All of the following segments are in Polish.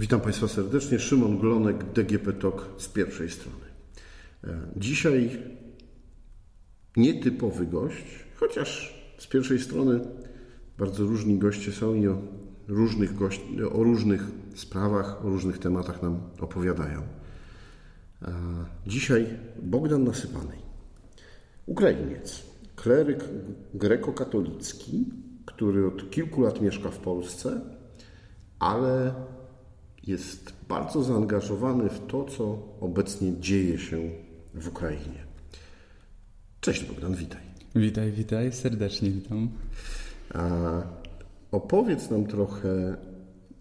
Witam Państwa serdecznie. Szymon Glonek, DGP TOK z pierwszej strony. E, dzisiaj nietypowy gość, chociaż z pierwszej strony bardzo różni goście są i o różnych, gości, o różnych sprawach, o różnych tematach nam opowiadają. E, dzisiaj Bogdan Nasypany, Ukrainiec, kleryk grekokatolicki, który od kilku lat mieszka w Polsce, ale jest bardzo zaangażowany w to, co obecnie dzieje się w Ukrainie. Cześć Bogdan, witaj. Witaj, witaj, serdecznie witam. A opowiedz nam trochę,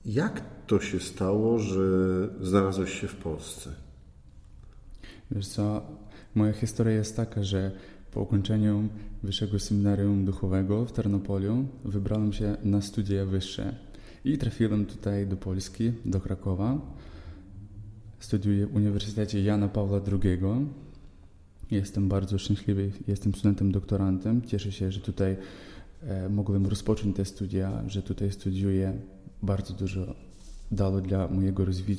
jak to się stało, że znalazłeś się w Polsce? Wiesz co, moja historia jest taka, że po ukończeniu Wyższego Seminarium Duchowego w Tarnopoliu wybrałem się na studia wyższe i trafiłem tutaj do Polski, do Krakowa. Studiuję w Uniwersytecie Jana Pawła II. Jestem bardzo szczęśliwy, jestem studentem doktorantem. Cieszę się, że tutaj e, mogłem rozpocząć te studia, że tutaj studiuję. Bardzo dużo dało dla mojego rozwoju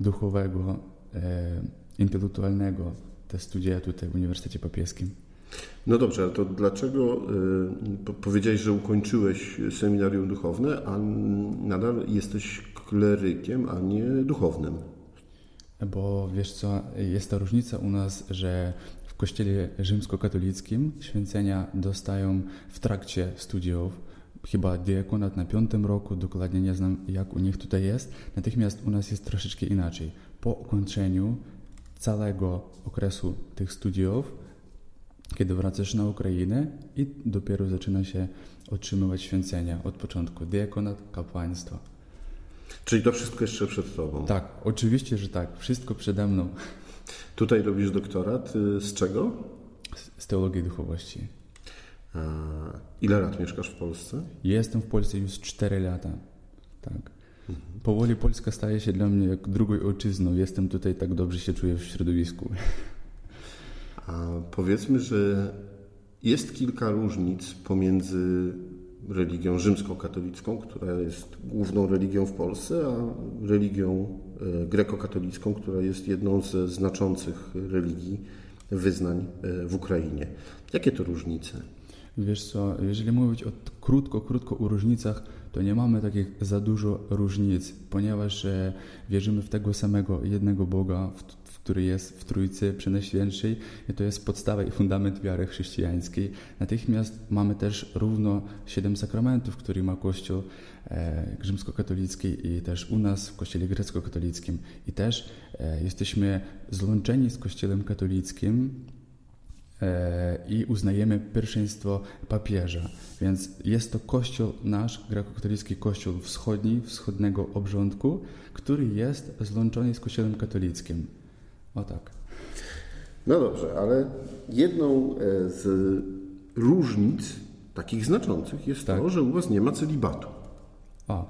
duchowego, e, intelektualnego te studia tutaj w Uniwersytecie Papieskim. No dobrze, ale to dlaczego y, powiedziałeś, że ukończyłeś seminarium duchowne, a nadal jesteś klerykiem, a nie duchownym? Bo wiesz co, jest ta różnica u nas, że w kościele rzymskokatolickim święcenia dostają w trakcie studiów, chyba diakonat na piątym roku, dokładnie nie znam jak u nich tutaj jest, natomiast u nas jest troszeczkę inaczej. Po ukończeniu całego okresu tych studiów kiedy wracasz na Ukrainę i dopiero zaczyna się otrzymywać święcenia od początku, diakonat, kapłaństwo. Czyli to wszystko jeszcze przed Tobą? Tak, oczywiście, że tak. Wszystko przede mną. Tutaj robisz doktorat y, z czego? Z teologii duchowości. A ile lat mieszkasz w Polsce? Jestem w Polsce już 4 lata. Tak. Powoli Polska staje się dla mnie jak drugą ojczyzną. Jestem tutaj, tak dobrze się czuję w środowisku. A powiedzmy, że jest kilka różnic pomiędzy religią rzymskokatolicką, która jest główną religią w Polsce, a religią e, grekokatolicką, która jest jedną ze znaczących religii, wyznań e, w Ukrainie. Jakie to różnice? Wiesz co, jeżeli mówić o krótko, krótko o różnicach, to nie mamy takich za dużo różnic, ponieważ e, wierzymy w tego samego jednego Boga, w który jest w Trójcy Przenajświętszej i to jest podstawa i fundament wiary chrześcijańskiej. Natychmiast mamy też równo siedem sakramentów, które ma Kościół e, rzymskokatolicki i też u nas w Kościele grecko-katolickim. I też e, jesteśmy złączeni z Kościołem katolickim e, i uznajemy pierwszeństwo papieża. Więc jest to kościół nasz, grekokatolicki kościół wschodni, wschodniego obrządku, który jest złączony z kościołem katolickim. O tak. No dobrze, ale jedną e, z różnic takich znaczących jest tak. to, że u Was nie ma celibatu. A,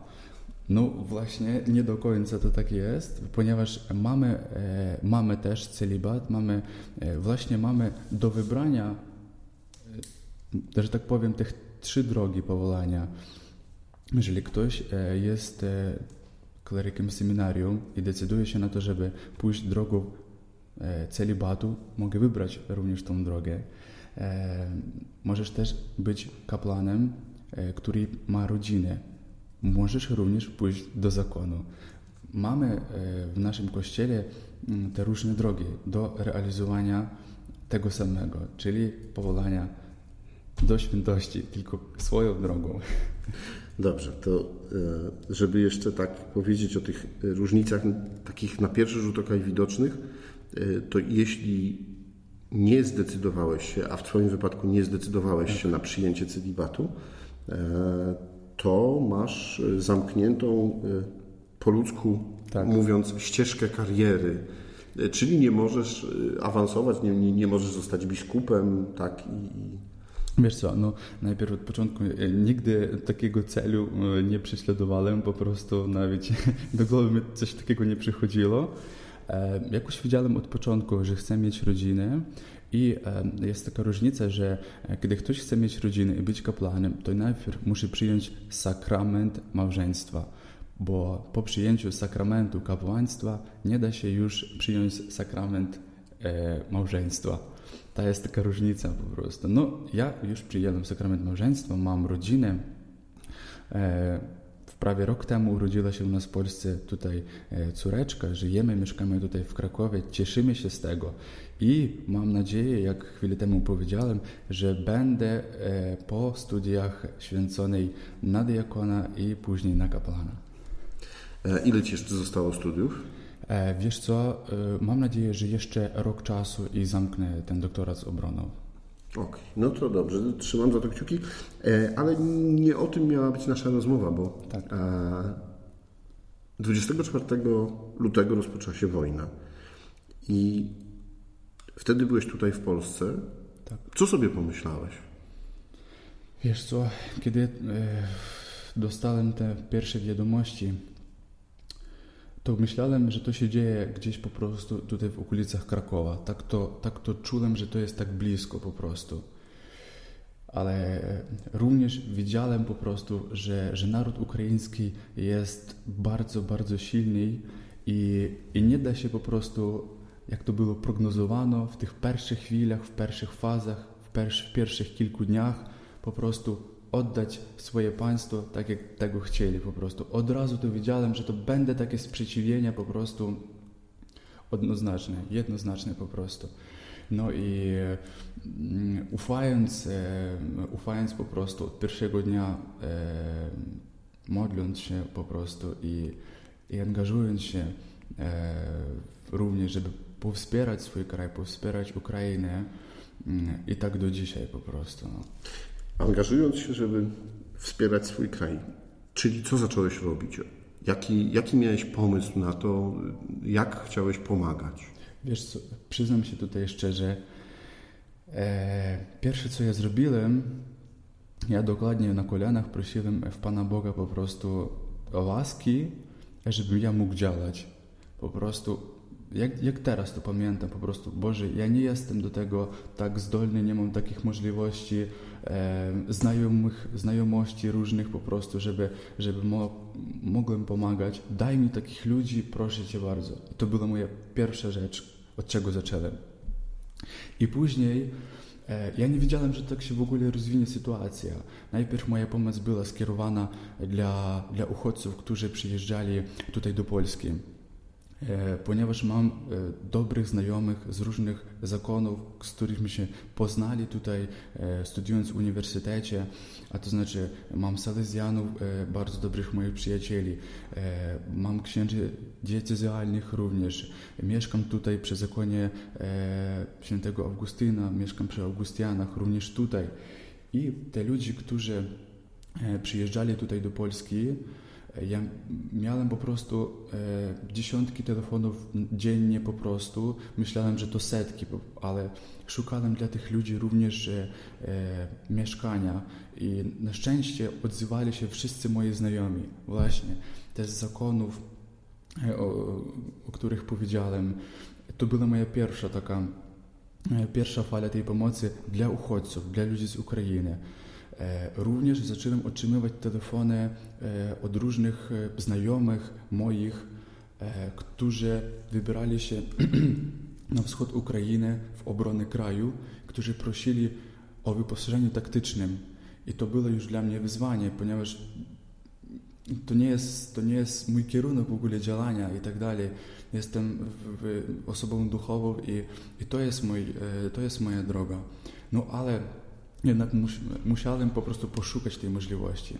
no właśnie nie do końca to tak jest, ponieważ mamy, e, mamy też celibat, mamy, e, właśnie mamy do wybrania, e, że tak powiem, tych trzy drogi powołania. Jeżeli ktoś e, jest e, klerykiem seminarium i decyduje się na to, żeby pójść drogą celibatu, mogę wybrać również tą drogę. E, możesz też być kapłanem, e, który ma rodzinę. Możesz również pójść do zakonu. Mamy w naszym kościele mm, te różne drogi do realizowania tego samego, czyli powołania do świętości, tylko swoją drogą. Dobrze, to żeby jeszcze tak powiedzieć o tych różnicach, takich na pierwszy rzut oka widocznych, E, to jeśli nie zdecydowałeś się, a w Twoim wypadku nie zdecydowałeś się na przyjęcie celibatu, e, to masz zamkniętą e, po ludzku tak. mówiąc ścieżkę kariery. Czyli nie możesz awansować, nie, nie, nie możesz zostać biskupem, tak i, Wiesz co, no najpierw od początku nigdy takiego celu nie prześladowałem, po prostu nawet do głowy mi coś takiego nie przychodziło. E, jakoś wiedziałem od początku, że chcę mieć rodzinę i e, jest taka różnica, że e, kiedy ktoś chce mieć rodzinę i być kapłanem, to najpierw musi przyjąć sakrament małżeństwa. bo po przyjęciu sakramentu kapłaństwa nie da się już przyjąć sakrament małżeństwa. Ta jest taka różnica po prostu. No, ja już przyjąłem sakrament małżeństwa, mam rodzinę. Prawie rok temu urodziła się u nas w Polsce tutaj e, córeczka, żyjemy, mieszkamy tutaj w Krakowie, cieszymy się z tego i mam nadzieję, jak chwilę temu powiedziałem, że będę e, po studiach święconej na diakona i później na kapłana. E, ile Ci jeszcze zostało studiów? Wiesz co, mam nadzieję, że jeszcze rok czasu i zamknę ten doktorat z obroną. Okej, okay. no to dobrze, trzymam za to kciuki, e, ale nie o tym miała być nasza rozmowa, bo tak. 24 lutego rozpoczęła się wojna i wtedy byłeś tutaj w Polsce. Tak. Co sobie pomyślałeś? Wiesz co, kiedy e, dostałem te pierwsze wiadomości to myślałem, że to się dzieje gdzieś po prostu tutaj w okolicach Krakowa. Tak to, tak to czułem, że to jest tak blisko po prostu. Ale również widziałem po prostu, że, że naród ukraiński jest bardzo, bardzo silny i, i nie da się po prostu, jak to było prognozowano w tych pierwszych chwilach, w pierwszych fazach, w, w pierwszych kilku dniach, po prostu oddać swoje państwo tak, jak tego chcieli po prostu. Od razu to wiedziałem, że to będę takie sprzeciwienia po prostu jednoznaczne, jednoznaczne po prostu. No i um, ufając, e, ufając po prostu od pierwszego dnia, e, modląc się po prostu i, i angażując się e, również, żeby powspierać swój kraj, powspierać Ukrainę mm, i tak do dzisiaj po prostu. No angażując się, żeby wspierać swój kraj. Czyli co zacząłeś robić? Jaki, jaki miałeś pomysł na to, jak chciałeś pomagać? Wiesz co, przyznam się tutaj szczerze, e, pierwsze co ja zrobiłem, ja dokładnie na kolanach prosiłem w Pana Boga po prostu o łaski, żebym ja mógł działać. Po prostu jak, jak teraz to pamiętam, po prostu, Boże, ja nie jestem do tego tak zdolny, nie mam takich możliwości, e, znajomych, znajomości różnych po prostu, żeby, żeby mo, mogłem pomagać. Daj mi takich ludzi, proszę Cię bardzo. I to była moja pierwsza rzecz, od czego zacząłem. I później e, ja nie wiedziałem, że tak się w ogóle rozwinie sytuacja. Najpierw moja pomoc była skierowana dla, dla uchodźców, którzy przyjeżdżali tutaj do Polski. E, ponieważ mam e, dobrych znajomych z różnych zakonów, z którymi się poznali tutaj e, studiując w uniwersytecie, a to znaczy mam salezjanów, bardzo dobrych moich przyjacieli, mam księży diecezjalnych również, mieszkam tutaj przy zakonie świętego Augustyna, mieszkam przy Augustianach również tutaj. I te ludzie, którzy przyjeżdżali tutaj do Polski, ja miałem po prostu e, dziesiątki telefonów dziennie po prostu. Myślałem, że to setki, ale szukałem dla tych ludzi również e, mieszkania i na szczęście odzywali się wszyscy moi znajomi właśnie też z zakonów, e, o, o których powiedziałem. To była moja pierwsza taka, e, pierwsza fala tej pomocy dla uchodźców, dla ludzi z Ukrainy. E, również zacząłem otrzymywać telefony e, od różnych e, znajomych moich, którzy wybierali się na wschód Ukrainy w obronę kraju, którzy prosili o wyposażenie taktycznym. I to było już dla mnie wyzwanie, ponieważ to nie jest, to nie jest mój kierunek w ogóle działania i tak dalej. Jestem w, w osobą duchową i, i to, jest mój, to jest moja droga. No ale jednak mus, musiałem po prostu poszukać tej możliwości.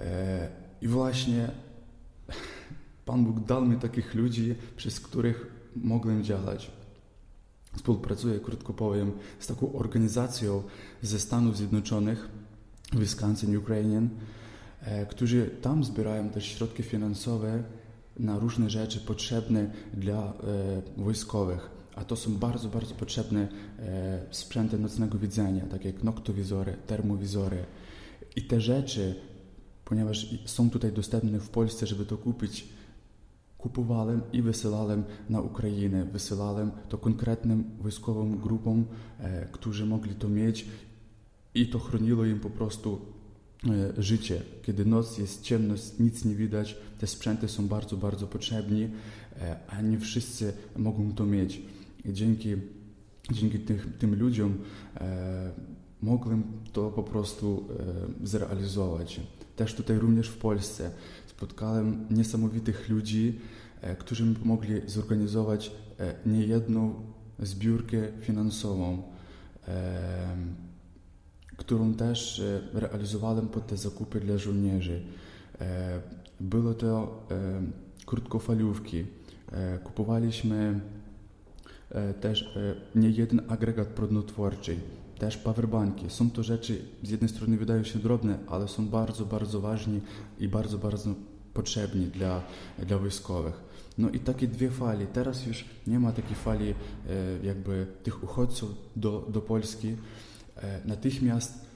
E, I właśnie Pan Bóg dał mi takich ludzi, przez których mogłem działać. Współpracuję, krótko powiem, z taką organizacją ze Stanów Zjednoczonych, Wisconsin Ukrainian, e, którzy tam zbierają też środki finansowe na różne rzeczy potrzebne dla e, wojskowych a to są bardzo, bardzo potrzebne e, sprzęty nocnego widzenia, takie jak noktowizory, termowizory. I te rzeczy, ponieważ są tutaj dostępne w Polsce, żeby to kupić, kupowałem i wysyłałem na Ukrainę. Wysyłałem to konkretnym wojskowym grupom, e, którzy mogli to mieć i to chroniło im po prostu życie. Kiedy noc jest ciemno, nic nie widać, te sprzęty są bardzo, bardzo potrzebni, a nie wszyscy mogą to mieć. I dzięki, dzięki tych, tym ludziom mogłem to po prostu zrealizować. Też tutaj również w Polsce spotkałem niesamowitych ludzi, którzy mi pomogli zorganizować niejedną zbiórkę finansową, którą też realizowałem pod te zakupy dla żołnierzy. Było to krótkofalówki. Kupowaliśmy też nie jeden agregat prądotwórczy, też powerbanki. Są to rzeczy, z jednej strony wydają się drobne, ale są bardzo, bardzo ważne i bardzo, bardzo potrzebni dla, dla wojskowych. No i takie dwie fali. Teraz już nie ma takiej fali e, jakby tych uchodźców do, do Polski. E, natychmiast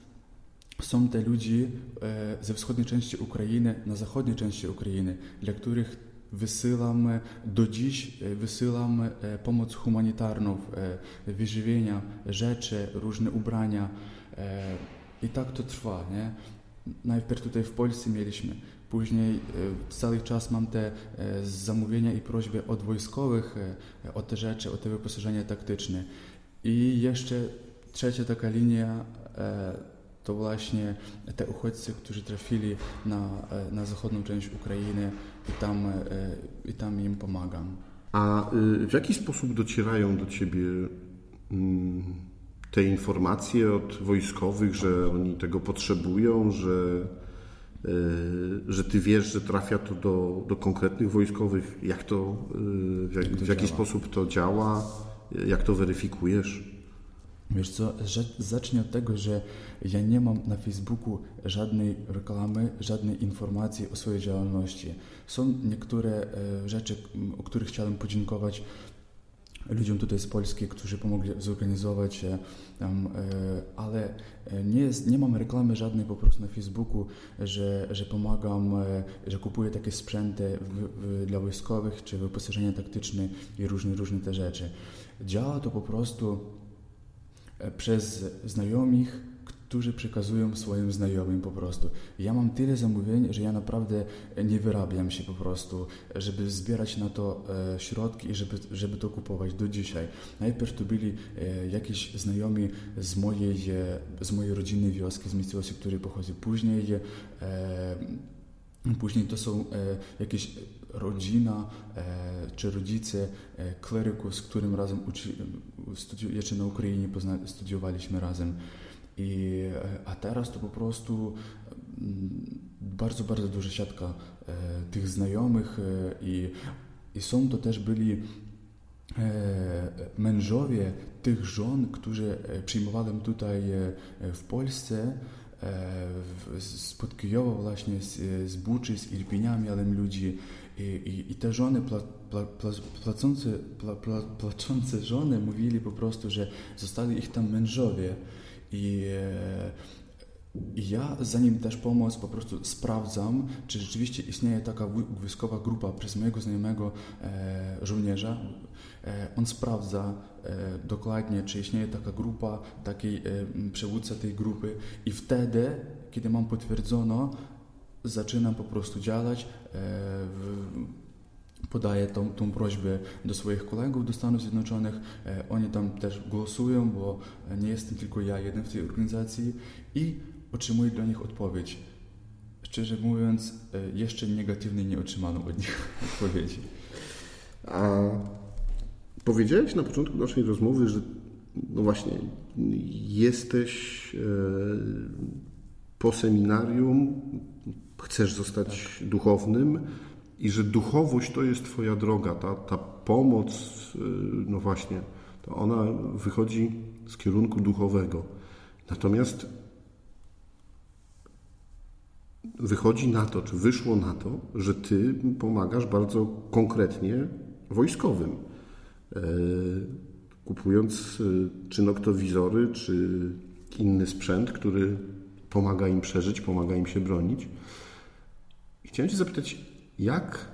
są te ludzie e, ze wschodniej części Ukrainy na zachodniej części Ukrainy, dla których wysyłam do dziś wysyłam pomoc humanitarną, wyżywienia, rzeczy, różne ubrania i tak to trwa. Nie? Najpierw tutaj w Polsce mieliśmy Później e, cały czas mam te e, zamówienia i prośby od wojskowych e, o te rzeczy, o te wyposażenie taktyczne. I jeszcze trzecia taka linia to właśnie te uchodźcy, którzy trafili na, na zachodnią część Ukrainy i tam, i tam im pomagam. A y, w jaki sposób docierają do Ciebie mm, te informacje od wojskowych, że oni tego potrzebują, że E, że ty wiesz, że trafia to do, do konkretnych wojskowych, jak to, e, w, jak, w jaki sposób to działa, jak to weryfikujesz? Wiesz co, zacznę od tego, że ja nie mam na Facebooku żadnej reklamy, żadnej informacji o swojej działalności. Są niektóre e, rzeczy, o których chciałem podziękować ludziom tutaj z Polski, którzy pomogli zorganizować, e, ale e, nie, jest, nie mam reklamy żadnej po prostu na Facebooku, że, że pomagam, że kupuję takie sprzęty w, w, dla wojskowych, czy wyposażenie taktyczne i różne, różne te rzeczy. Działa to po prostu przez znajomych, którzy przekazują swoim znajomym po prostu. Ja mam tyle zamówień, że ja naprawdę nie wyrabiam się po prostu, żeby zbierać na to e, środki i żeby, żeby to kupować do dzisiaj. Najpierw to byli e, jakieś znajomi z mojej, e, z mojej rodziny wioski, z miejscowości, której pochodzę. Później Później to są e, jakieś rodzina e, czy rodzice e, kleryków, z którym razem uczy, jeszcze na Ukrainie pozna- studiowaliśmy razem. I, a teraz to po prostu mm, bardzo, bardzo duża siatka tych znajomych i, i są to też byli mężowie tych żon, którzy przyjmowałem tutaj w Polsce, spod Kijowa właśnie, z, z Buczy, z Irpiniami, ale ludzi. I, i, i te żony, pla, pla, żony mówili po prostu, że zostali ich tam mężowie. I, i ja, zanim też pomoc, po prostu sprawdzam, czy rzeczywiście istnieje taka wojskowa grupa przez mojego znajomego e, żołnierza. E, on sprawdza e, dokładnie, czy istnieje taka grupa, taki e, przywódca tej grupy, i wtedy, kiedy mam potwierdzono, zaczynam po prostu działać. E, w, podaję tą, tą prośbę do swoich kolegów do Stanów Zjednoczonych. E, oni tam też głosują, bo nie jestem tylko ja jeden w tej organizacji i otrzymuję dla nich odpowiedź. Szczerze mówiąc, e, jeszcze negatywnej nie otrzymano od nich odpowiedzi. A powiedziałeś na początku naszej rozmowy, że no właśnie jesteś e, po seminarium, chcesz zostać duchownym, i że duchowość to jest Twoja droga, ta, ta pomoc, y, no właśnie, to ona wychodzi z kierunku duchowego. Natomiast wychodzi na to, czy wyszło na to, że Ty pomagasz bardzo konkretnie wojskowym, e, kupując y, czy noktowizory, czy inny sprzęt, który pomaga im przeżyć, pomaga im się bronić. Chciałem Cię zapytać, jak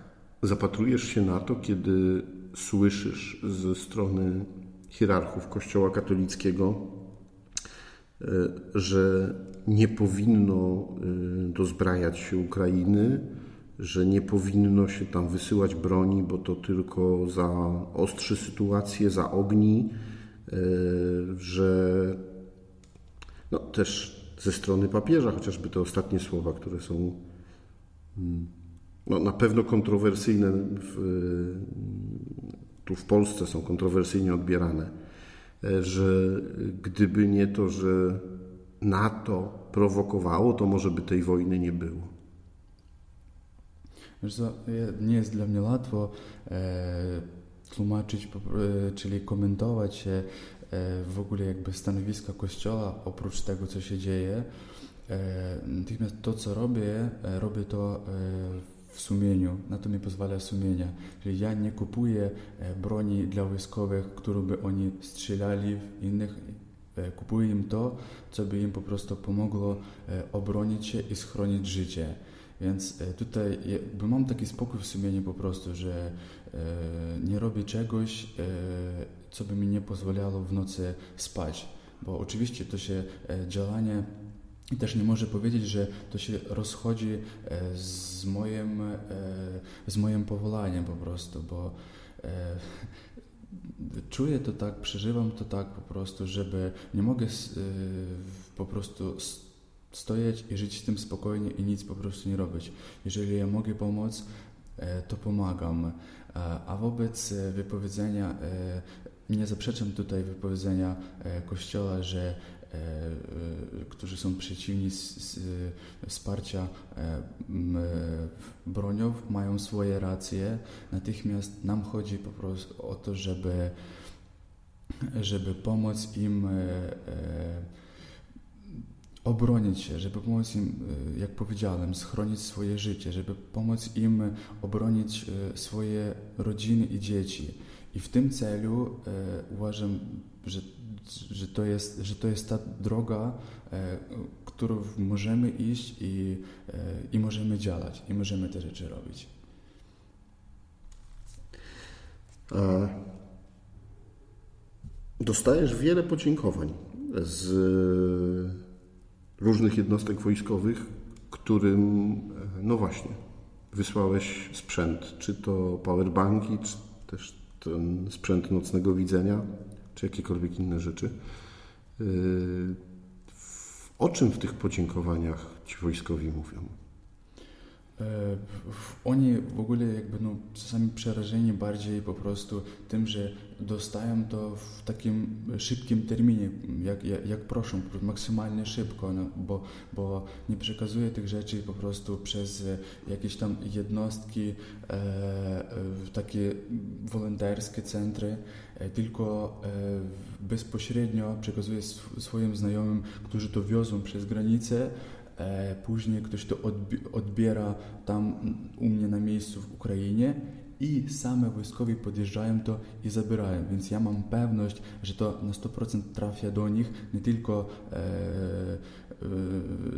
zapatrujesz się na to, kiedy słyszysz ze strony hierarchów Kościoła katolickiego, że nie powinno dozbrajać się Ukrainy, że nie powinno się tam wysyłać broni, bo to tylko zaostrzy sytuację, zaogni, że no, też ze strony papieża, chociażby te ostatnie słowa, które są mm, no, na pewno kontrowersyjne w, tu w Polsce, są kontrowersyjnie odbierane, e, że gdyby nie to, że NATO prowokowało, to może by tej wojny nie było. Wiesz co, nie jest dla mnie łatwo e, tłumaczyć, e, czyli komentować e, w ogóle jakby stanowiska Kościoła oprócz tego, co się dzieje. E, natomiast to, co robię, e, robię to w sumieniu, na to mi pozwala sumienie. Czyli ja nie kupuję broni dla wojskowych, którą by oni strzelali w innych kupuję im to, co by im po prostu pomogło obronić się i schronić życie. Więc tutaj jakby mam taki spokój w sumieniu po prostu, że nie robię czegoś co by mi nie pozwalało w nocy spać. Bo oczywiście to się e, działanie i też nie może powiedzieć, że to się rozchodzi e, z moim, e, z moim powolaniem po prostu, bo czuję to tak, przeżywam to tak po prostu, żeby nie mogę po prostu stojąc i żyć z tym spokojnie i nic po prostu nie robić. Jeżeli ja mogę pomóc, to pomagam. A wobec wypowiedzenia nie zaprzeczam tutaj wypowiedzenia e, Kościoła, że e, e, którzy są przeciwni wsparcia bronią, mają swoje racje. Natychmiast nam chodzi po prostu o to, żeby, żeby pomóc im obronić się, żeby pomóc im, jak powiedziałem, schronić swoje życie, żeby pomóc im obronić swoje rodziny i dzieci. I w tym celu e, uważam, że, że, to jest, że to jest ta droga, e, którą możemy iść i, e, i możemy działać, i możemy te rzeczy robić. Dostajesz wiele podziękowań z różnych jednostek wojskowych, którym, no właśnie, wysłałeś sprzęt, czy to powerbanki, czy też ten sprzęt nocnego widzenia, czy jakiekolwiek inne rzeczy. Yy, o czym w tych podziękowaniach ci wojskowi mówią? E, oni w ogóle jakby no, czasami przerażeni bardziej po prostu tym, że dostają to w takim szybkim terminie, jak, jak, jak proszą, maksymalnie szybko, no, bo, bo nie przekazuje tych rzeczy po prostu przez jakieś tam jednostki, e, takie wolonterskie centry, e, tylko e, bezpośrednio przekazuje swoim znajomym, którzy to wiozą przez granicę, później ktoś to odbiera tam u mnie na miejscu w Ukrainie i same wojskowi podjeżdżają to i zabierają. Więc ja mam pewność, że to na 100% trafia do nich, nie tylko, e,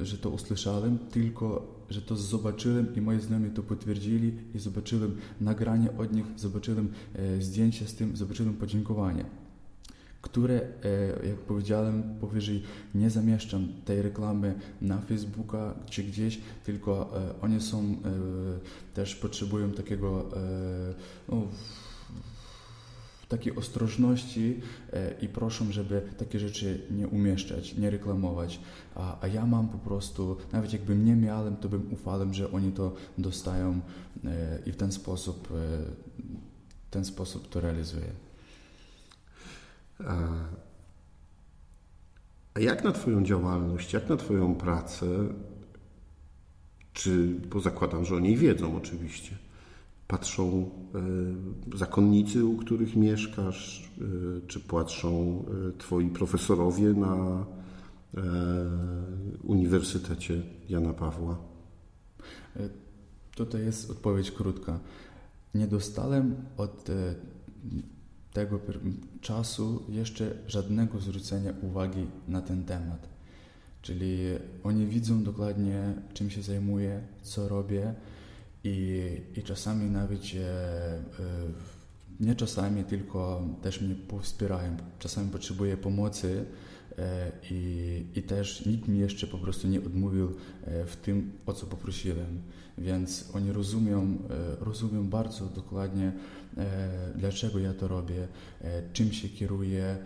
e, że to usłyszałem, tylko, że to zobaczyłem i moi znajomi to potwierdzili i zobaczyłem nagranie od nich, zobaczyłem e, zdjęcia z tym, zobaczyłem podziękowanie które, e, jak powiedziałem powyżej, nie zamieszczam tej reklamy na Facebooka czy gdzieś, tylko e, one są, e, też potrzebują takiego no, takiej ostrożności i proszę, żeby takie rzeczy nie umieszczać, nie reklamować. A, a ja mam po prostu, nawet jakbym nie miałem, to bym ufał, że oni to dostają i w ten sposób, ten sposób to realizuję. A jak na Twoją działalność, jak na Twoją pracę, czy, bo zakładam, że o niej wiedzą oczywiście, patrzą e, zakonnicy, u których mieszkasz, e, czy patrzą e, Twoi profesorowie na Uniwersytecie Jana Pawła? Tutaj jest odpowiedź krótka. Nie dostałem od tego czasu jeszcze żadnego zwrócenia uwagi na ten temat. Czyli oni widzą dokładnie, czym się zajmuję, co robię i, i czasami nawet e, nie czasami, tylko też mnie wspierają. Czasami potrzebuję pomocy e, i, i też nikt mi jeszcze po prostu nie odmówił e, w tym, o co poprosiłem. Więc oni rozumią, rozumią bardzo dokładnie, dlaczego ja to robię, czym się kieruję.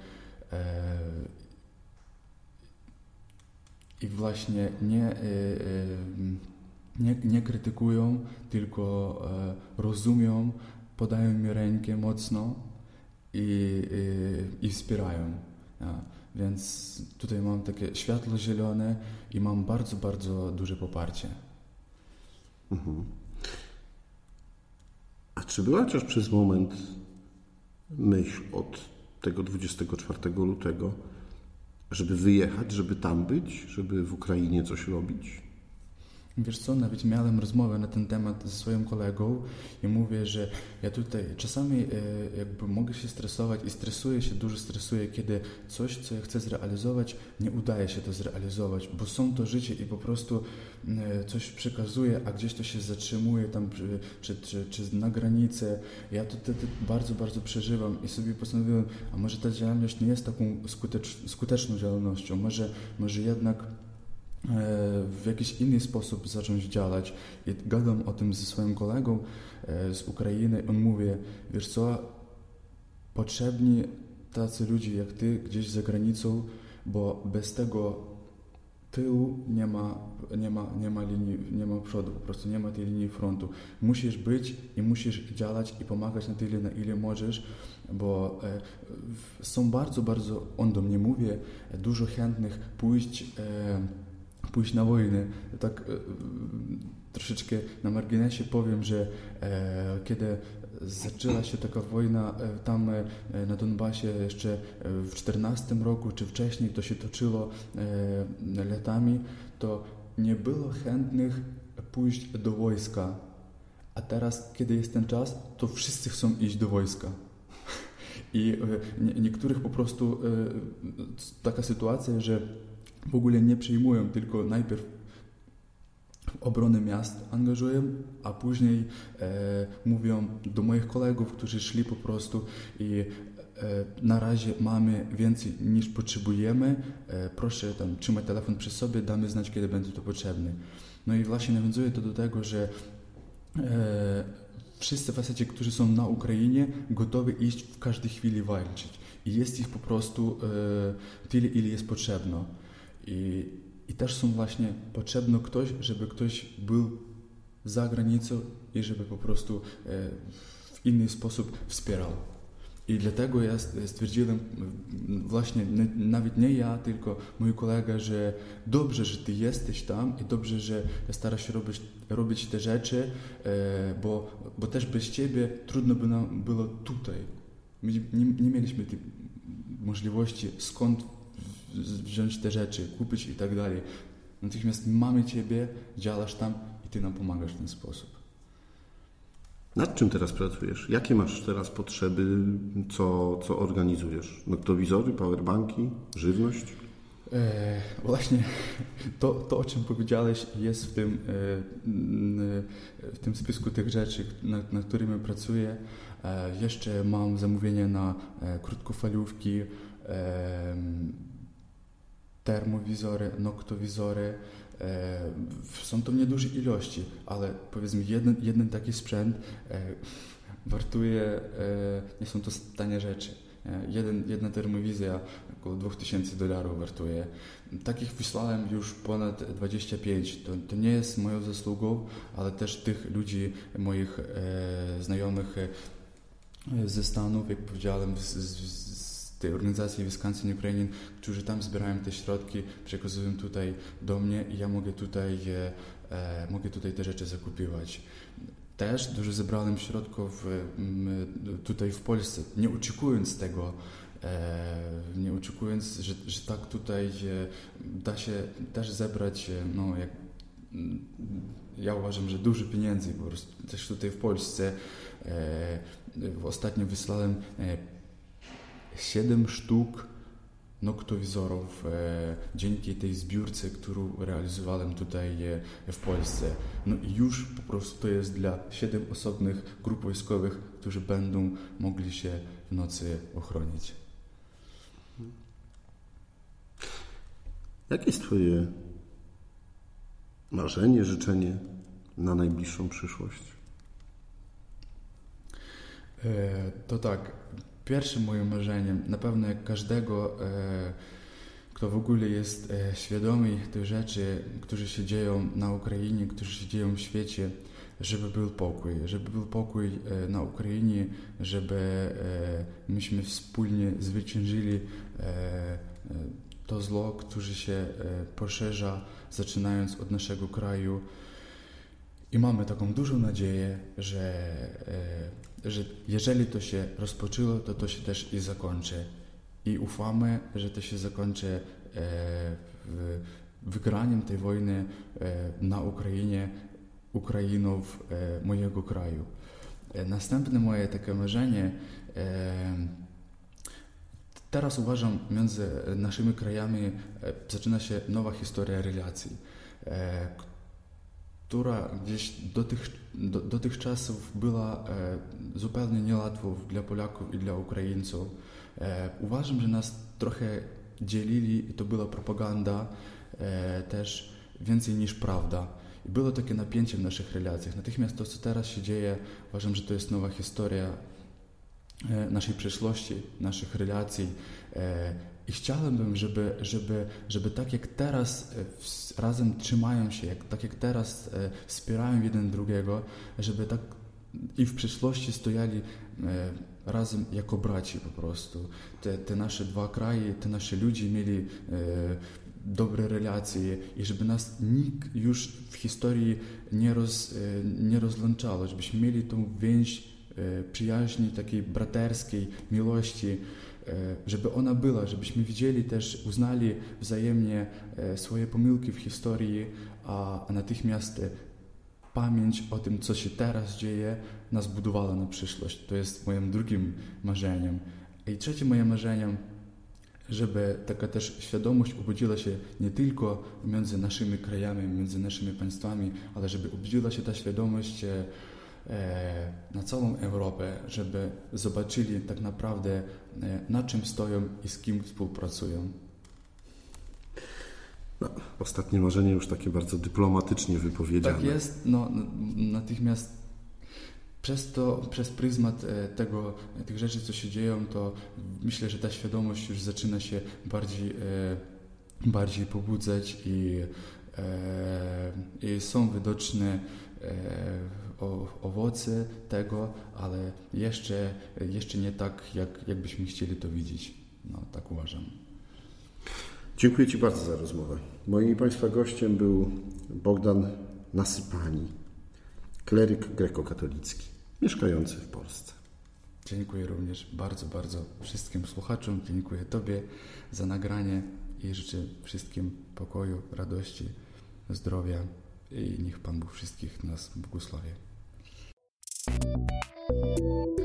I właśnie nie, nie, nie krytykują, tylko rozumią, podają mi rękę mocno i, i, i wspierają. Ja. Więc tutaj mam takie światło zielone i mam bardzo, bardzo duże poparcie. Mhm. A czy była chociaż przez moment myśl od tego 24 lutego, żeby wyjechać, żeby tam być, żeby w Ukrainie coś robić? Wiesz co, nawet miałem rozmowę na ten temat ze swoim kolegą i mówię, że ja tutaj czasami e, jakby mogę się stresować i stresuję się, dużo stresuję, kiedy coś, co ja chcę zrealizować, nie udaje się to zrealizować, bo są to życie i po prostu e, coś przekazuję, a gdzieś to się zatrzymuje tam czy, czy, czy na granicy. Ja to wtedy bardzo, bardzo przeżywam i sobie postanowiłem, a może ta działalność nie jest taką skutecz, skuteczną działalnością, może, może jednak w jakiś inny sposób zacząć działać. I gadam o tym ze swoim kolegą e, z Ukrainy. On mówi, wiesz co, potrzebni tacy ludzie jak ty gdzieś za granicą, bo bez tego tyłu nie ma, nie ma, nie ma linii, nie ma przodu, po prostu nie ma tej linii frontu. Musisz być i musisz działać i pomagać na tyle, na ile możesz, bo e, są bardzo, bardzo, on do mnie mówi, dużo chętnych pójść e, pójść na wojnę. Tak e, troszeczkę na marginesie powiem, że e, kiedy zaczęła się taka wojna e, tam na Donbasie jeszcze w 14 roku czy wcześniej, to się toczyło latami, to nie było chętnych pójść do wojska. A teraz, kiedy jest ten czas, to wszyscy chcą iść do wojska. I niektórych po prostu taka sytuacja, że w ogóle nie przyjmują, tylko najpierw obronę miast angażują, a później e, mówią do moich kolegów, którzy szli po prostu i e, na razie mamy więcej niż potrzebujemy, e, proszę tam trzymaj telefon przy sobie, damy znać, kiedy będzie to potrzebne. No i właśnie nawiązuje to do tego, że e, wszyscy faceci, którzy są na Ukrainie, gotowi iść w każdej chwili walczyć. I jest ich po prostu tyle, ile jest potrzebne. I, I też są właśnie potrzebno ktoś, żeby ktoś był za granicą i żeby po prostu e, w inny sposób wspierał. I dlatego ja stwierdziłem, właśnie nawet nie ja, tylko mój kolega, że dobrze, że ty jesteś tam i dobrze, że starasz się robić, robić te rzeczy, e, bo, bo też bez ciebie trudno by nam było tutaj. My nie, nie mieliśmy tej możliwości, skąd wziąć te rzeczy, kupić i tak dalej. Natychmiast mamy Ciebie, działasz tam i Ty nam pomagasz w ten sposób. Nad czym teraz pracujesz? Jakie masz teraz potrzeby? Co, co organizujesz? Noktowizory, powerbanki, żywność? E, właśnie to, to, o czym powiedziałeś, jest w tym, e, w tym spisku tych rzeczy, nad, nad którymi pracuję. E, jeszcze mam zamówienie na e, krótkofalówki, e, termowizory, noktowizory. E, są to nieduże ilości, ale powiedzmy jeden, jeden taki sprzęt e, wartuje, e, nie są to tanie rzeczy. Jeden, jedna termowizja około 2000 dolarów wartuje. Takich wysłałem już ponad 25. To, to nie jest moją zasługą, ale też tych ludzi, moich e, znajomych ze Stanów, jak powiedziałem, z, z, tej organizacji Wisconsin Ukrainian, którzy tam zbierają te środki, przekazują tutaj do mnie i ja mogę tutaj, e, mogę tutaj te rzeczy zakupywać. Też dużo zebrałem środków tutaj w Polsce, nie oczekując tego, e, nie oczekując, że, że tak tutaj e, da się też zebrać, e, no jak ja uważam, że dużo pieniędzy po prostu też tutaj w Polsce. E, ostatnio wysłałem e, 7 sztuk noktowizorów e, dzięki tej zbiórce, którą realizowałem tutaj e, w Polsce. No i już po prostu to jest dla 7 osobnych grup wojskowych którzy będą mogli się w nocy ochronić. Jakie jest Twoje marzenie, życzenie na najbliższą przyszłość? E, to tak, pierwszym moim marzeniem, na pewno jak każdego, e, kto w ogóle jest e, świadomy tych rzeczy, które się dzieją na Ukrainie, które się dzieją w świecie, żeby był pokój, żeby był pokój na Ukrainie, żeby myśmy wspólnie zwyciężyli to zło, które się poszerza, zaczynając od naszego kraju. I mamy taką dużą nadzieję, że że jeżeli to się rozpoczęło, to to się też i zakończy. I ufamy, że to się zakończy e, wygraniem tej wojny e, na Ukrainie, Ukrainów e, mojego kraju. Następne moje takie marzenie Teraz uważam, między naszymi krajami zaczyna się nowa historia relacji, która gdzieś dotych, do, dotychczasów była e, zupełnie niełatwo dla Polaków i dla Ukraińców. E, uważam, że nas trochę dzielili i to była propaganda e, też więcej niż prawda. I było takie napięcie w naszych relacjach. Natychmiast to, co teraz się dzieje, uważam, że to jest nowa historia e, naszej przeszłości, naszych relacji. I chciałbym, żeby, żeby, żeby tak jak teraz e, razem trzymają się, jak, tak jak teraz e, wspierają jeden drugiego, żeby tak i w przyszłości stojali e, razem jako braci po prostu. Te, te nasze dwa kraje, te nasze ludzie mieli dobre relacje i żeby nas nikt już w historii nie, roz, nie rozłączał, żebyśmy mieli tą więź przyjaźni, takiej braterskiej miłości, żeby ona była, żebyśmy widzieli też, uznali wzajemnie e, swoje pomyłki w historii, a natychmiast e, pamięć o tym, co się teraz dzieje, nas budowała na przyszłość. To jest moim drugim marzeniem. I trzecim moim marzeniem, żeby taka też świadomość obudziła się nie tylko między naszymi krajami, między naszymi państwami, ale żeby obudziła się ta świadomość E, na całą Europę, żeby zobaczyli tak naprawdę e, na czym stoją i z kim współpracują. No, ostatnie marzenie już takie bardzo dyplomatycznie wypowiedziane. Tak jest, no, natychmiast przez to, przez pryzmat e, tego, tych rzeczy, co się dzieją, to myślę, że ta świadomość już zaczyna się bardziej, bardziej pobudzać i, i są widoczne o, owoce tego, ale jeszcze, jeszcze nie tak, jak, jakbyśmy chcieli to widzieć. No, tak uważam. Dziękuję Ci bardzo za rozmowę. Moim Państwa gościem był Bogdan Nasypani, kleryk grekokatolicki, mieszkający w Polsce. Dziękuję również bardzo, bardzo wszystkim słuchaczom. Dziękuję Tobie za nagranie i życzę wszystkim pokoju, radości, zdrowia i niech Pan Bóg wszystkich nas błogosławi. Thank you.